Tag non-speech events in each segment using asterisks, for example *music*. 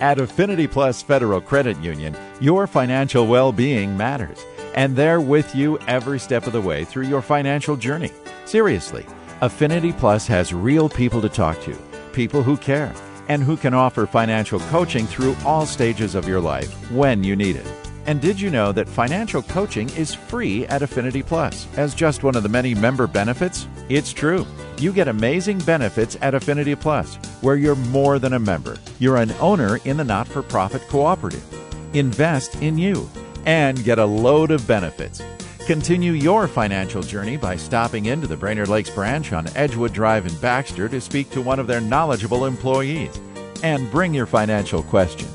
At Affinity Plus Federal Credit Union, your financial well being matters, and they're with you every step of the way through your financial journey. Seriously, Affinity Plus has real people to talk to, people who care, and who can offer financial coaching through all stages of your life when you need it. And did you know that financial coaching is free at Affinity Plus as just one of the many member benefits? It's true. You get amazing benefits at Affinity Plus, where you're more than a member. You're an owner in the not for profit cooperative. Invest in you and get a load of benefits. Continue your financial journey by stopping into the Brainerd Lakes branch on Edgewood Drive in Baxter to speak to one of their knowledgeable employees. And bring your financial questions.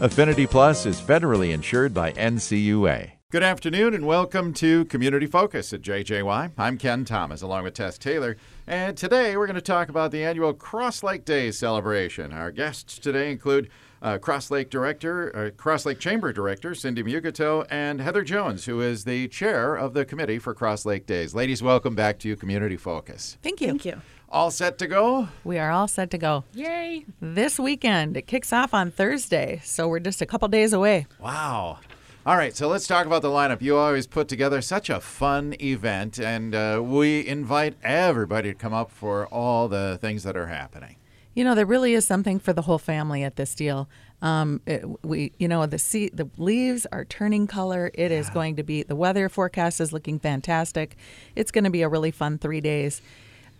Affinity Plus is federally insured by NCUA. Good afternoon and welcome to Community Focus at JJY. I'm Ken Thomas along with Tess Taylor. And today we're going to talk about the annual Cross Lake Days celebration. Our guests today include uh, Cross Lake Director, uh, Cross Lake Chamber Director Cindy Myogeto, and Heather Jones, who is the chair of the committee for Cross Lake Days. Ladies, welcome back to Community Focus. Thank you. Thank you. All set to go? We are all set to go. Yay. This weekend, it kicks off on Thursday, so we're just a couple days away. Wow. All right, so let's talk about the lineup. You always put together such a fun event, and uh, we invite everybody to come up for all the things that are happening. You know, there really is something for the whole family at this deal. Um, it, we, you know, the sea, the leaves are turning color. It is going to be the weather forecast is looking fantastic. It's going to be a really fun three days.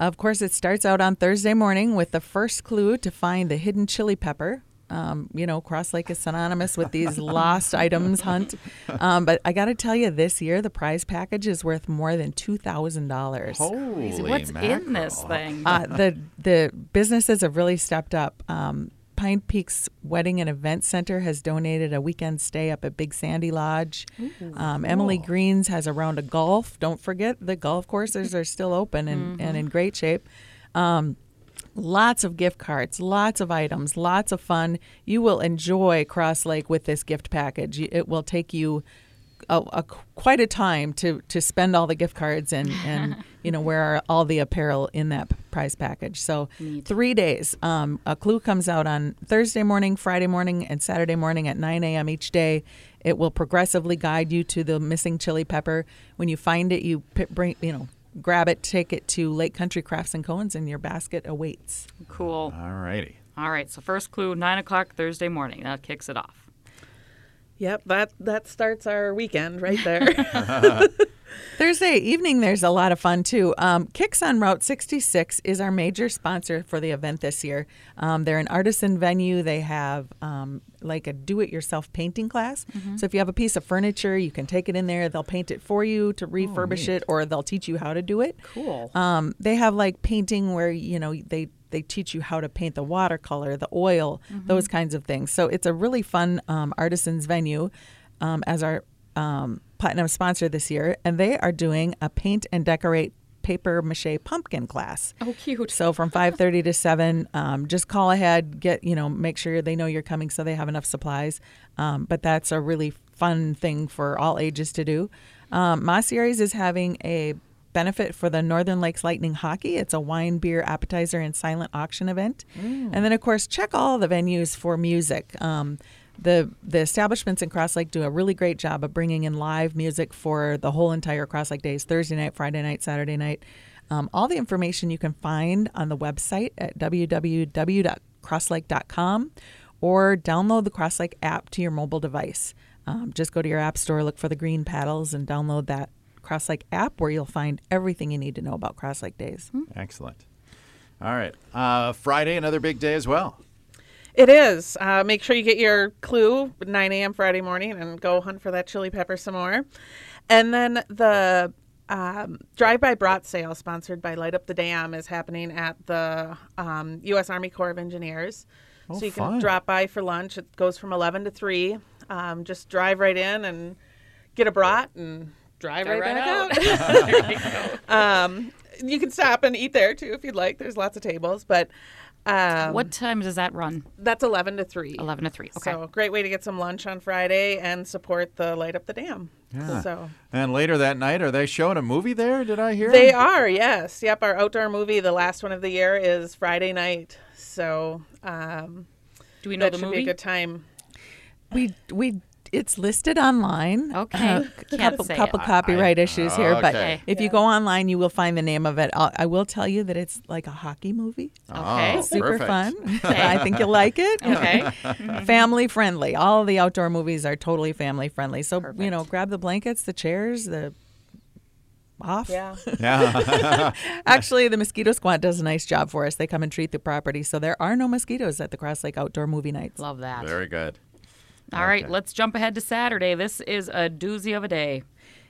Of course, it starts out on Thursday morning with the first clue to find the hidden chili pepper. Um, you know, Cross Lake is synonymous with these *laughs* lost items hunt. Um, but I got to tell you, this year the prize package is worth more than two thousand dollars. Holy What's in this thing? Uh, the the businesses have really stepped up. Um, Pine Peaks Wedding and Event Center has donated a weekend stay up at Big Sandy Lodge. Um, Emily Greens has a round of golf. Don't forget the golf courses are still open and, and in great shape. Um, lots of gift cards, lots of items, lots of fun. You will enjoy Cross Lake with this gift package. It will take you a, a quite a time to to spend all the gift cards and and *laughs* you know wear all the apparel in that prize package. So three days. Um, a clue comes out on Thursday morning, Friday morning, and Saturday morning at 9 a.m. each day. It will progressively guide you to the missing chili pepper. When you find it, you pi- bring you know grab it, take it to Lake Country Crafts and Cones, and your basket awaits. cool. All righty. All right. So first clue, nine o'clock Thursday morning. That kicks it off. Yep, that that starts our weekend right there. *laughs* *laughs* Thursday evening, there's a lot of fun too. Um, Kicks on Route 66 is our major sponsor for the event this year. Um, they're an artisan venue. They have um, like a do it yourself painting class. So if you have a piece of furniture, you can take it in there. They'll paint it for you to refurbish it, or they'll teach you how to do it. Cool. Um, they have like painting where you know they they teach you how to paint the watercolor, the oil, those kinds of things. So it's a really fun um, artisans venue um, as our um, platinum sponsor this year, and they are doing a paint and decorate paper mache pumpkin class. Oh, cute. So from 5:30 *laughs* to 7, um, just call ahead, get you know, make sure they know you're coming so they have enough supplies. Um, but that's a really fun thing for all ages to do. Um, Maucieri's is having a benefit for the Northern Lakes Lightning Hockey. It's a wine, beer, appetizer, and silent auction event. And then, of course, check all the venues for music. Um, the the establishments in Cross Lake do a really great job of bringing in live music for the whole entire Cross Lake days Thursday night, Friday night, Saturday night. Um, all the information you can find on the website at www.crosslake.com or download the Cross Lake app to your mobile device. Um, just go to your app store, look for the green paddles, and download that Cross Lake app where you'll find everything you need to know about Cross Lake Days. Excellent. All right. Uh, Friday, another big day as well. It is. Uh, make sure you get your clue 9 a.m. Friday morning and go hunt for that chili pepper some more. And then the um, drive-by brat sale sponsored by Light Up the Dam is happening at the um, U.S. Army Corps of Engineers. Oh, so you fun. can drop by for lunch. It goes from 11 to 3. Um, just drive right in and get a brat and drive right, right back out. *laughs* *laughs* um, you can stop and eat there too if you'd like. There's lots of tables, but um, what time does that run? That's 11 to 3. 11 to 3. Okay. So great way to get some lunch on Friday and support the Light Up the Dam. Yeah. So And later that night, are they showing a movie there? Did I hear? they are, yes. Yep, our outdoor movie, the last one of the year, is Friday night. So um, Do we know that the should movie? be a good time. We we it's listed online. Okay. Uh, Can't couple say couple it. copyright issues here, but Okay. if you go online, you will find the name of it. I'll, I will tell you that it's like a hockey movie. Okay. Oh, Super perfect. fun. *laughs* I think you'll like it. Okay. *laughs* family friendly. All the outdoor movies are totally family friendly. So you know, grab the blankets, the chairs, the off. Yeah. Yeah. *laughs* Actually, the mosquito squad does a nice job for us. They come and treat the property, so there are no mosquitoes at the Cross Lake Outdoor Movie Nights. Love that. Very good. All right, Okay. let's jump ahead to Saturday. This is a doozy of a day.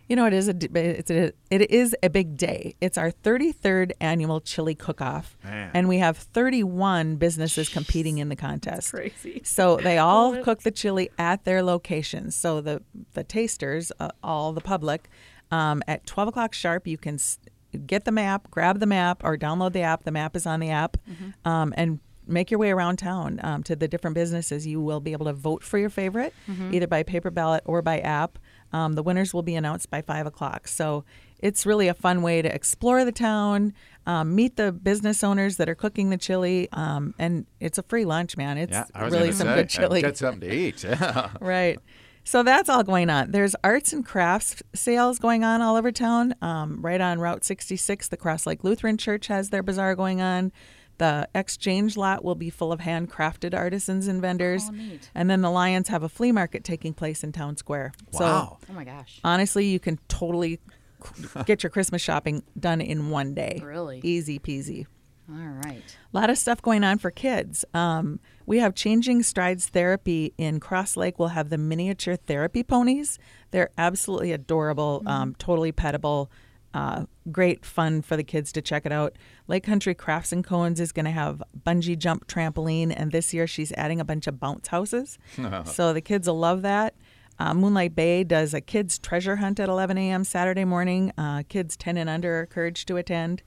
You know, it is a d- it's a, it is a big day. It's our 33rd annual chili cook-off, Man. and we have 31 businesses competing in the contest. Crazy. So they all Love cook the chili at their locations. So the the tasters, uh, all the public, um, at 12 o'clock sharp, you can s- get the map, grab the map, or download the app. The map is on the app, Mm-hmm. um, and make your way around town um, to the different businesses. You will be able to vote for your favorite, Mm-hmm. either by paper ballot or by app. Um, the winners will be announced by five o'clock. So it's really a fun way to explore the town, um, meet the business owners that are cooking the chili, um, and it's a free lunch, man. It's Yeah, really gonna some say, good chili. Get something to eat. Yeah. *laughs* Right. So that's all going on. There's arts and crafts sales going on all over town. Um, right on Route 66, the Cross Lake Lutheran Church has their bazaar going on. The exchange lot will be full of handcrafted artisans and vendors. Oh, neat. And then the Lions have a flea market taking place in Town Square. Wow. Oh my gosh. Honestly, you can totally *laughs* get your Christmas shopping done in one day. Really? Easy peasy. All right. A lot of stuff going on for kids. Um, we have Changing Strides Therapy in Cross Lake. We'll have the miniature therapy ponies. They're absolutely adorable, um, totally pettable. Uh, great fun for the kids to check it out. Lake Country Crafts and Cones is going to have bungee jump trampoline, and this year she's adding a bunch of bounce houses. *laughs* so the kids will love that. Uh, Moonlight Bay does a kids treasure hunt at 11 a.m. Saturday morning. Uh, kids 10 and under are encouraged to attend.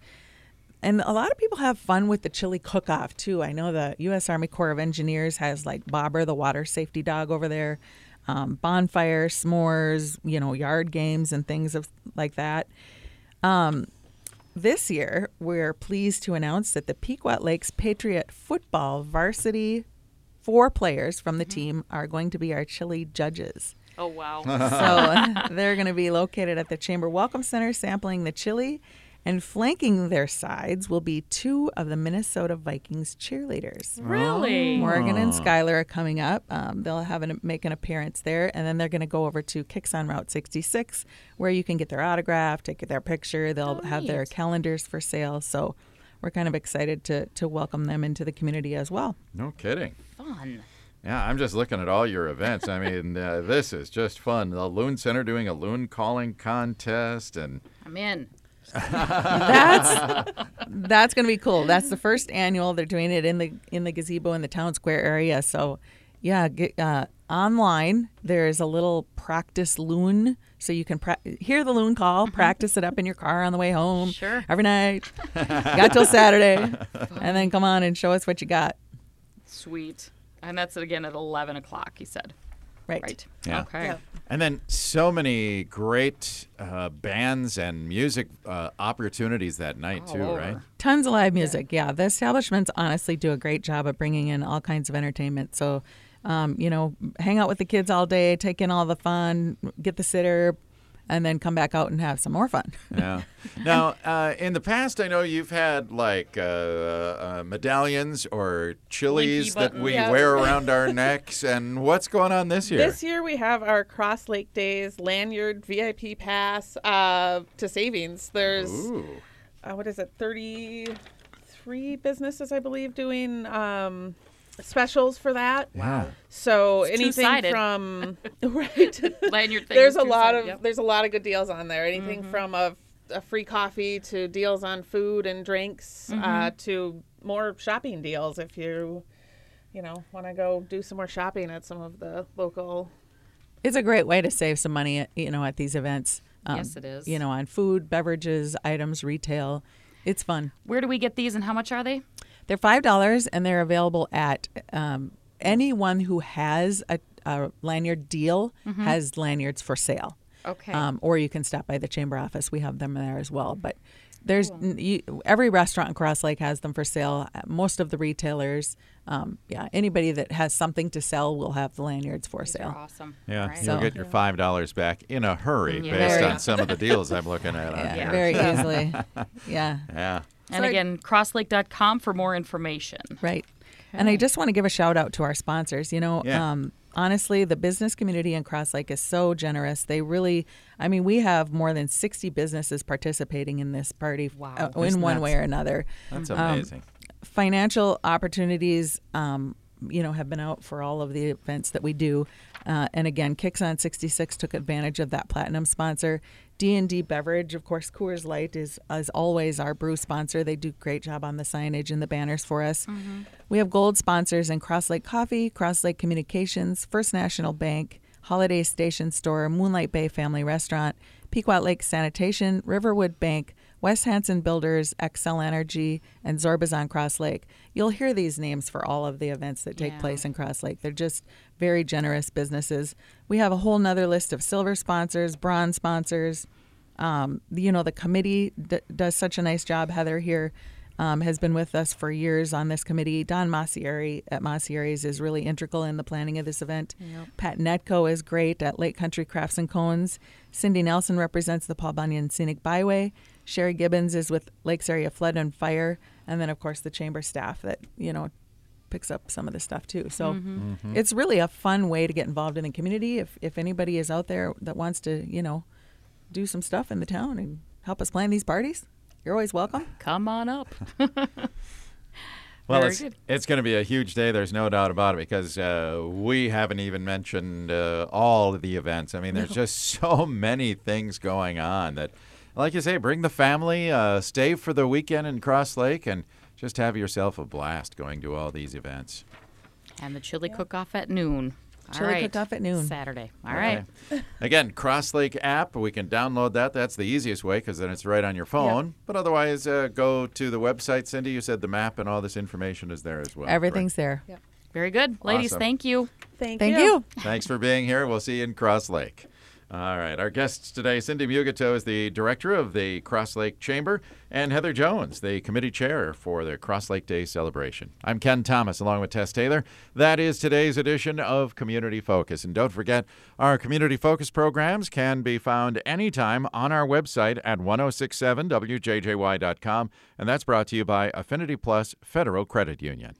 And a lot of people have fun with the chili cook off too. I know the U.S. Army Corps of Engineers has like Bobber, the water safety dog, over there, um, bonfire, s'mores, you know, yard games and things of like that. Um, this year, we're pleased to announce that the Pequot Lakes Patriot football varsity four players from the team are going to be our chili judges. Oh wow. So *laughs* *laughs* they're going to be located at the Chamber Welcome Center sampling the chili. And flanking their sides will be two of the Minnesota Vikings cheerleaders. really? Morgan and Skylar are coming up. Um, they'll have an, make an appearance there, and then they're going to go over to Kicks on Route 66, where you can get their autograph, take their picture. They'll Oh, have their calendars for sale. So we're kind of excited to to welcome them into the community as well. No kidding. Fun. Yeah, I'm just looking at all your events. I mean, *laughs* uh, this is just fun. The Loon Center doing a loon calling contest, and I'm in. That's that's going to be cool. That's the first annual. They're doing it in the in the gazebo in the town square area. So, yeah, get, uh, online there's a little practice loon, so you can pra- hear the loon call, practice it up in your car on the way home. Sure. every night. got till Saturday, and then come on and show us what you got. Sweet. And that's again at 11 o'clock, he said. Right. Right. Yeah. Okay. Yeah. and then so many great uh, bands and music uh, opportunities that night All too, over. right? Tons of live music. Yeah, the establishments honestly do a great job of bringing in all kinds of entertainment. So, um, you know, hang out with the kids all day, take in all the fun, get the sitter, and then come back out and have some more fun. *laughs* Yeah. now, uh, in the past, I know you've had like uh, uh, medallions or chilies that we Yeah. wear *laughs* around our necks. And what's going on this year? This year we have our Cross Lake Days lanyard VIP pass uh, to savings. There's uh, what is it, 33 businesses I believe doing um, specials for that. Wow. So It's anything two-sided. from *laughs* right. Lanyard thing there's a lot of yep. there's a lot of good deals on there. Anything Mm-hmm. from a, a free coffee to deals on food and drinks Mm-hmm. uh, to more shopping deals if you you know want to go do some more shopping at some of the local It's a great way to save some money, you know, at these events. Um, Yes, it is. You know, on food, beverages, items, retail. It's fun. Where do we get these and how much are they? They're five dollars, and they're available at um, anyone who has a, a lanyard deal has lanyards for sale. Okay. Um, or you can stop by the chamber office. We have them there as well. But There's n you, every restaurant in Cross Lake has them for sale. Uh, Most of the retailers, um, yeah, anybody that has something to sell will have the lanyards for These sale. awesome. Yeah, All right. you'll So- get your five dollars back in a hurry Yeah. based on some of the *laughs* deals I'm looking at on Yeah, very *laughs* easily. Yeah, Yeah. And So I- again, crosslake.com for more information. right. And I just want to give a shout out to our sponsors. You know, Yeah. um, honestly, the business community in Cross Lake is so generous. They really, I mean, we have more than 60 businesses participating in this party Wow. uh, in Isn't one that- way or another. That's Um, amazing. financial opportunities um, you know have been out for all of the events that we do. Uh, and again kicks on 66 took advantage of that platinum sponsor. D&d beverage of course coors light is as always our brew sponsor. They do a great job on the signage and the banners for us. We have gold sponsors in cross lake coffee cross lake communications first national bank holiday station store moonlight bay family restaurant pequot lake sanitation riverwood bank West Hanson Builders, Xcel Energy, and Zorbaz on Cross Lake. You'll hear these names for all of the events that take Yeah. place in Cross Lake. They're just very generous businesses. We have a whole nother list of silver sponsors, bronze sponsors. Um, you know, the committee d- does such a nice job. Heather here um, has been with us for years on this committee. Don Maucieri at Maucieri's is really integral in the planning of this event. Pat Netco is great at Lake Country Crafts and Cones. Cindy Nelson represents the Paul Bunyan Scenic Byway. Sherry Gibbons is with Lakes Area Flood and Fire, and then of course the chamber staff that you know picks up some of the stuff too. So it's really a fun way to get involved in the community. If if anybody is out there that wants to, you know, do some stuff in the town and help us plan these parties, you're always welcome. Come on up. *laughs* *laughs* Well, Very it's, good. it's going to be a huge day. There's no doubt about it because uh, we haven't even mentioned uh, all of the events. I mean, there's just *laughs* so many things going on that, like you say, bring the family, uh, stay for the weekend in Cross Lake, and just have yourself a blast going to all these events. and the chili cook-off at noon. Chili right. cook-off at noon. Saturday. All right. Okay. Again, Cross Lake app. We can download that. That's the easiest way because then it's right on your phone. But otherwise, uh, go to the website. Cindy, you said the map and all this information is there as well. Everything's there. Very good. Ladies, Awesome. thank you. Thank, Thank you. Thanks for being here. We'll see you in Cross Lake. All right. Our guests today, Cindy Myogeto is the director of the Cross Lake Chamber, and Heather Jones, the committee chair for the Cross Lake Day celebration. I'm Ken Thomas, along with Tess Taylor. That is today's edition of Community Focus. And don't forget, our Community Focus programs can be found anytime on our website at 1067wjjy.com, and that's brought to you by Affinity Plus Federal Credit Union.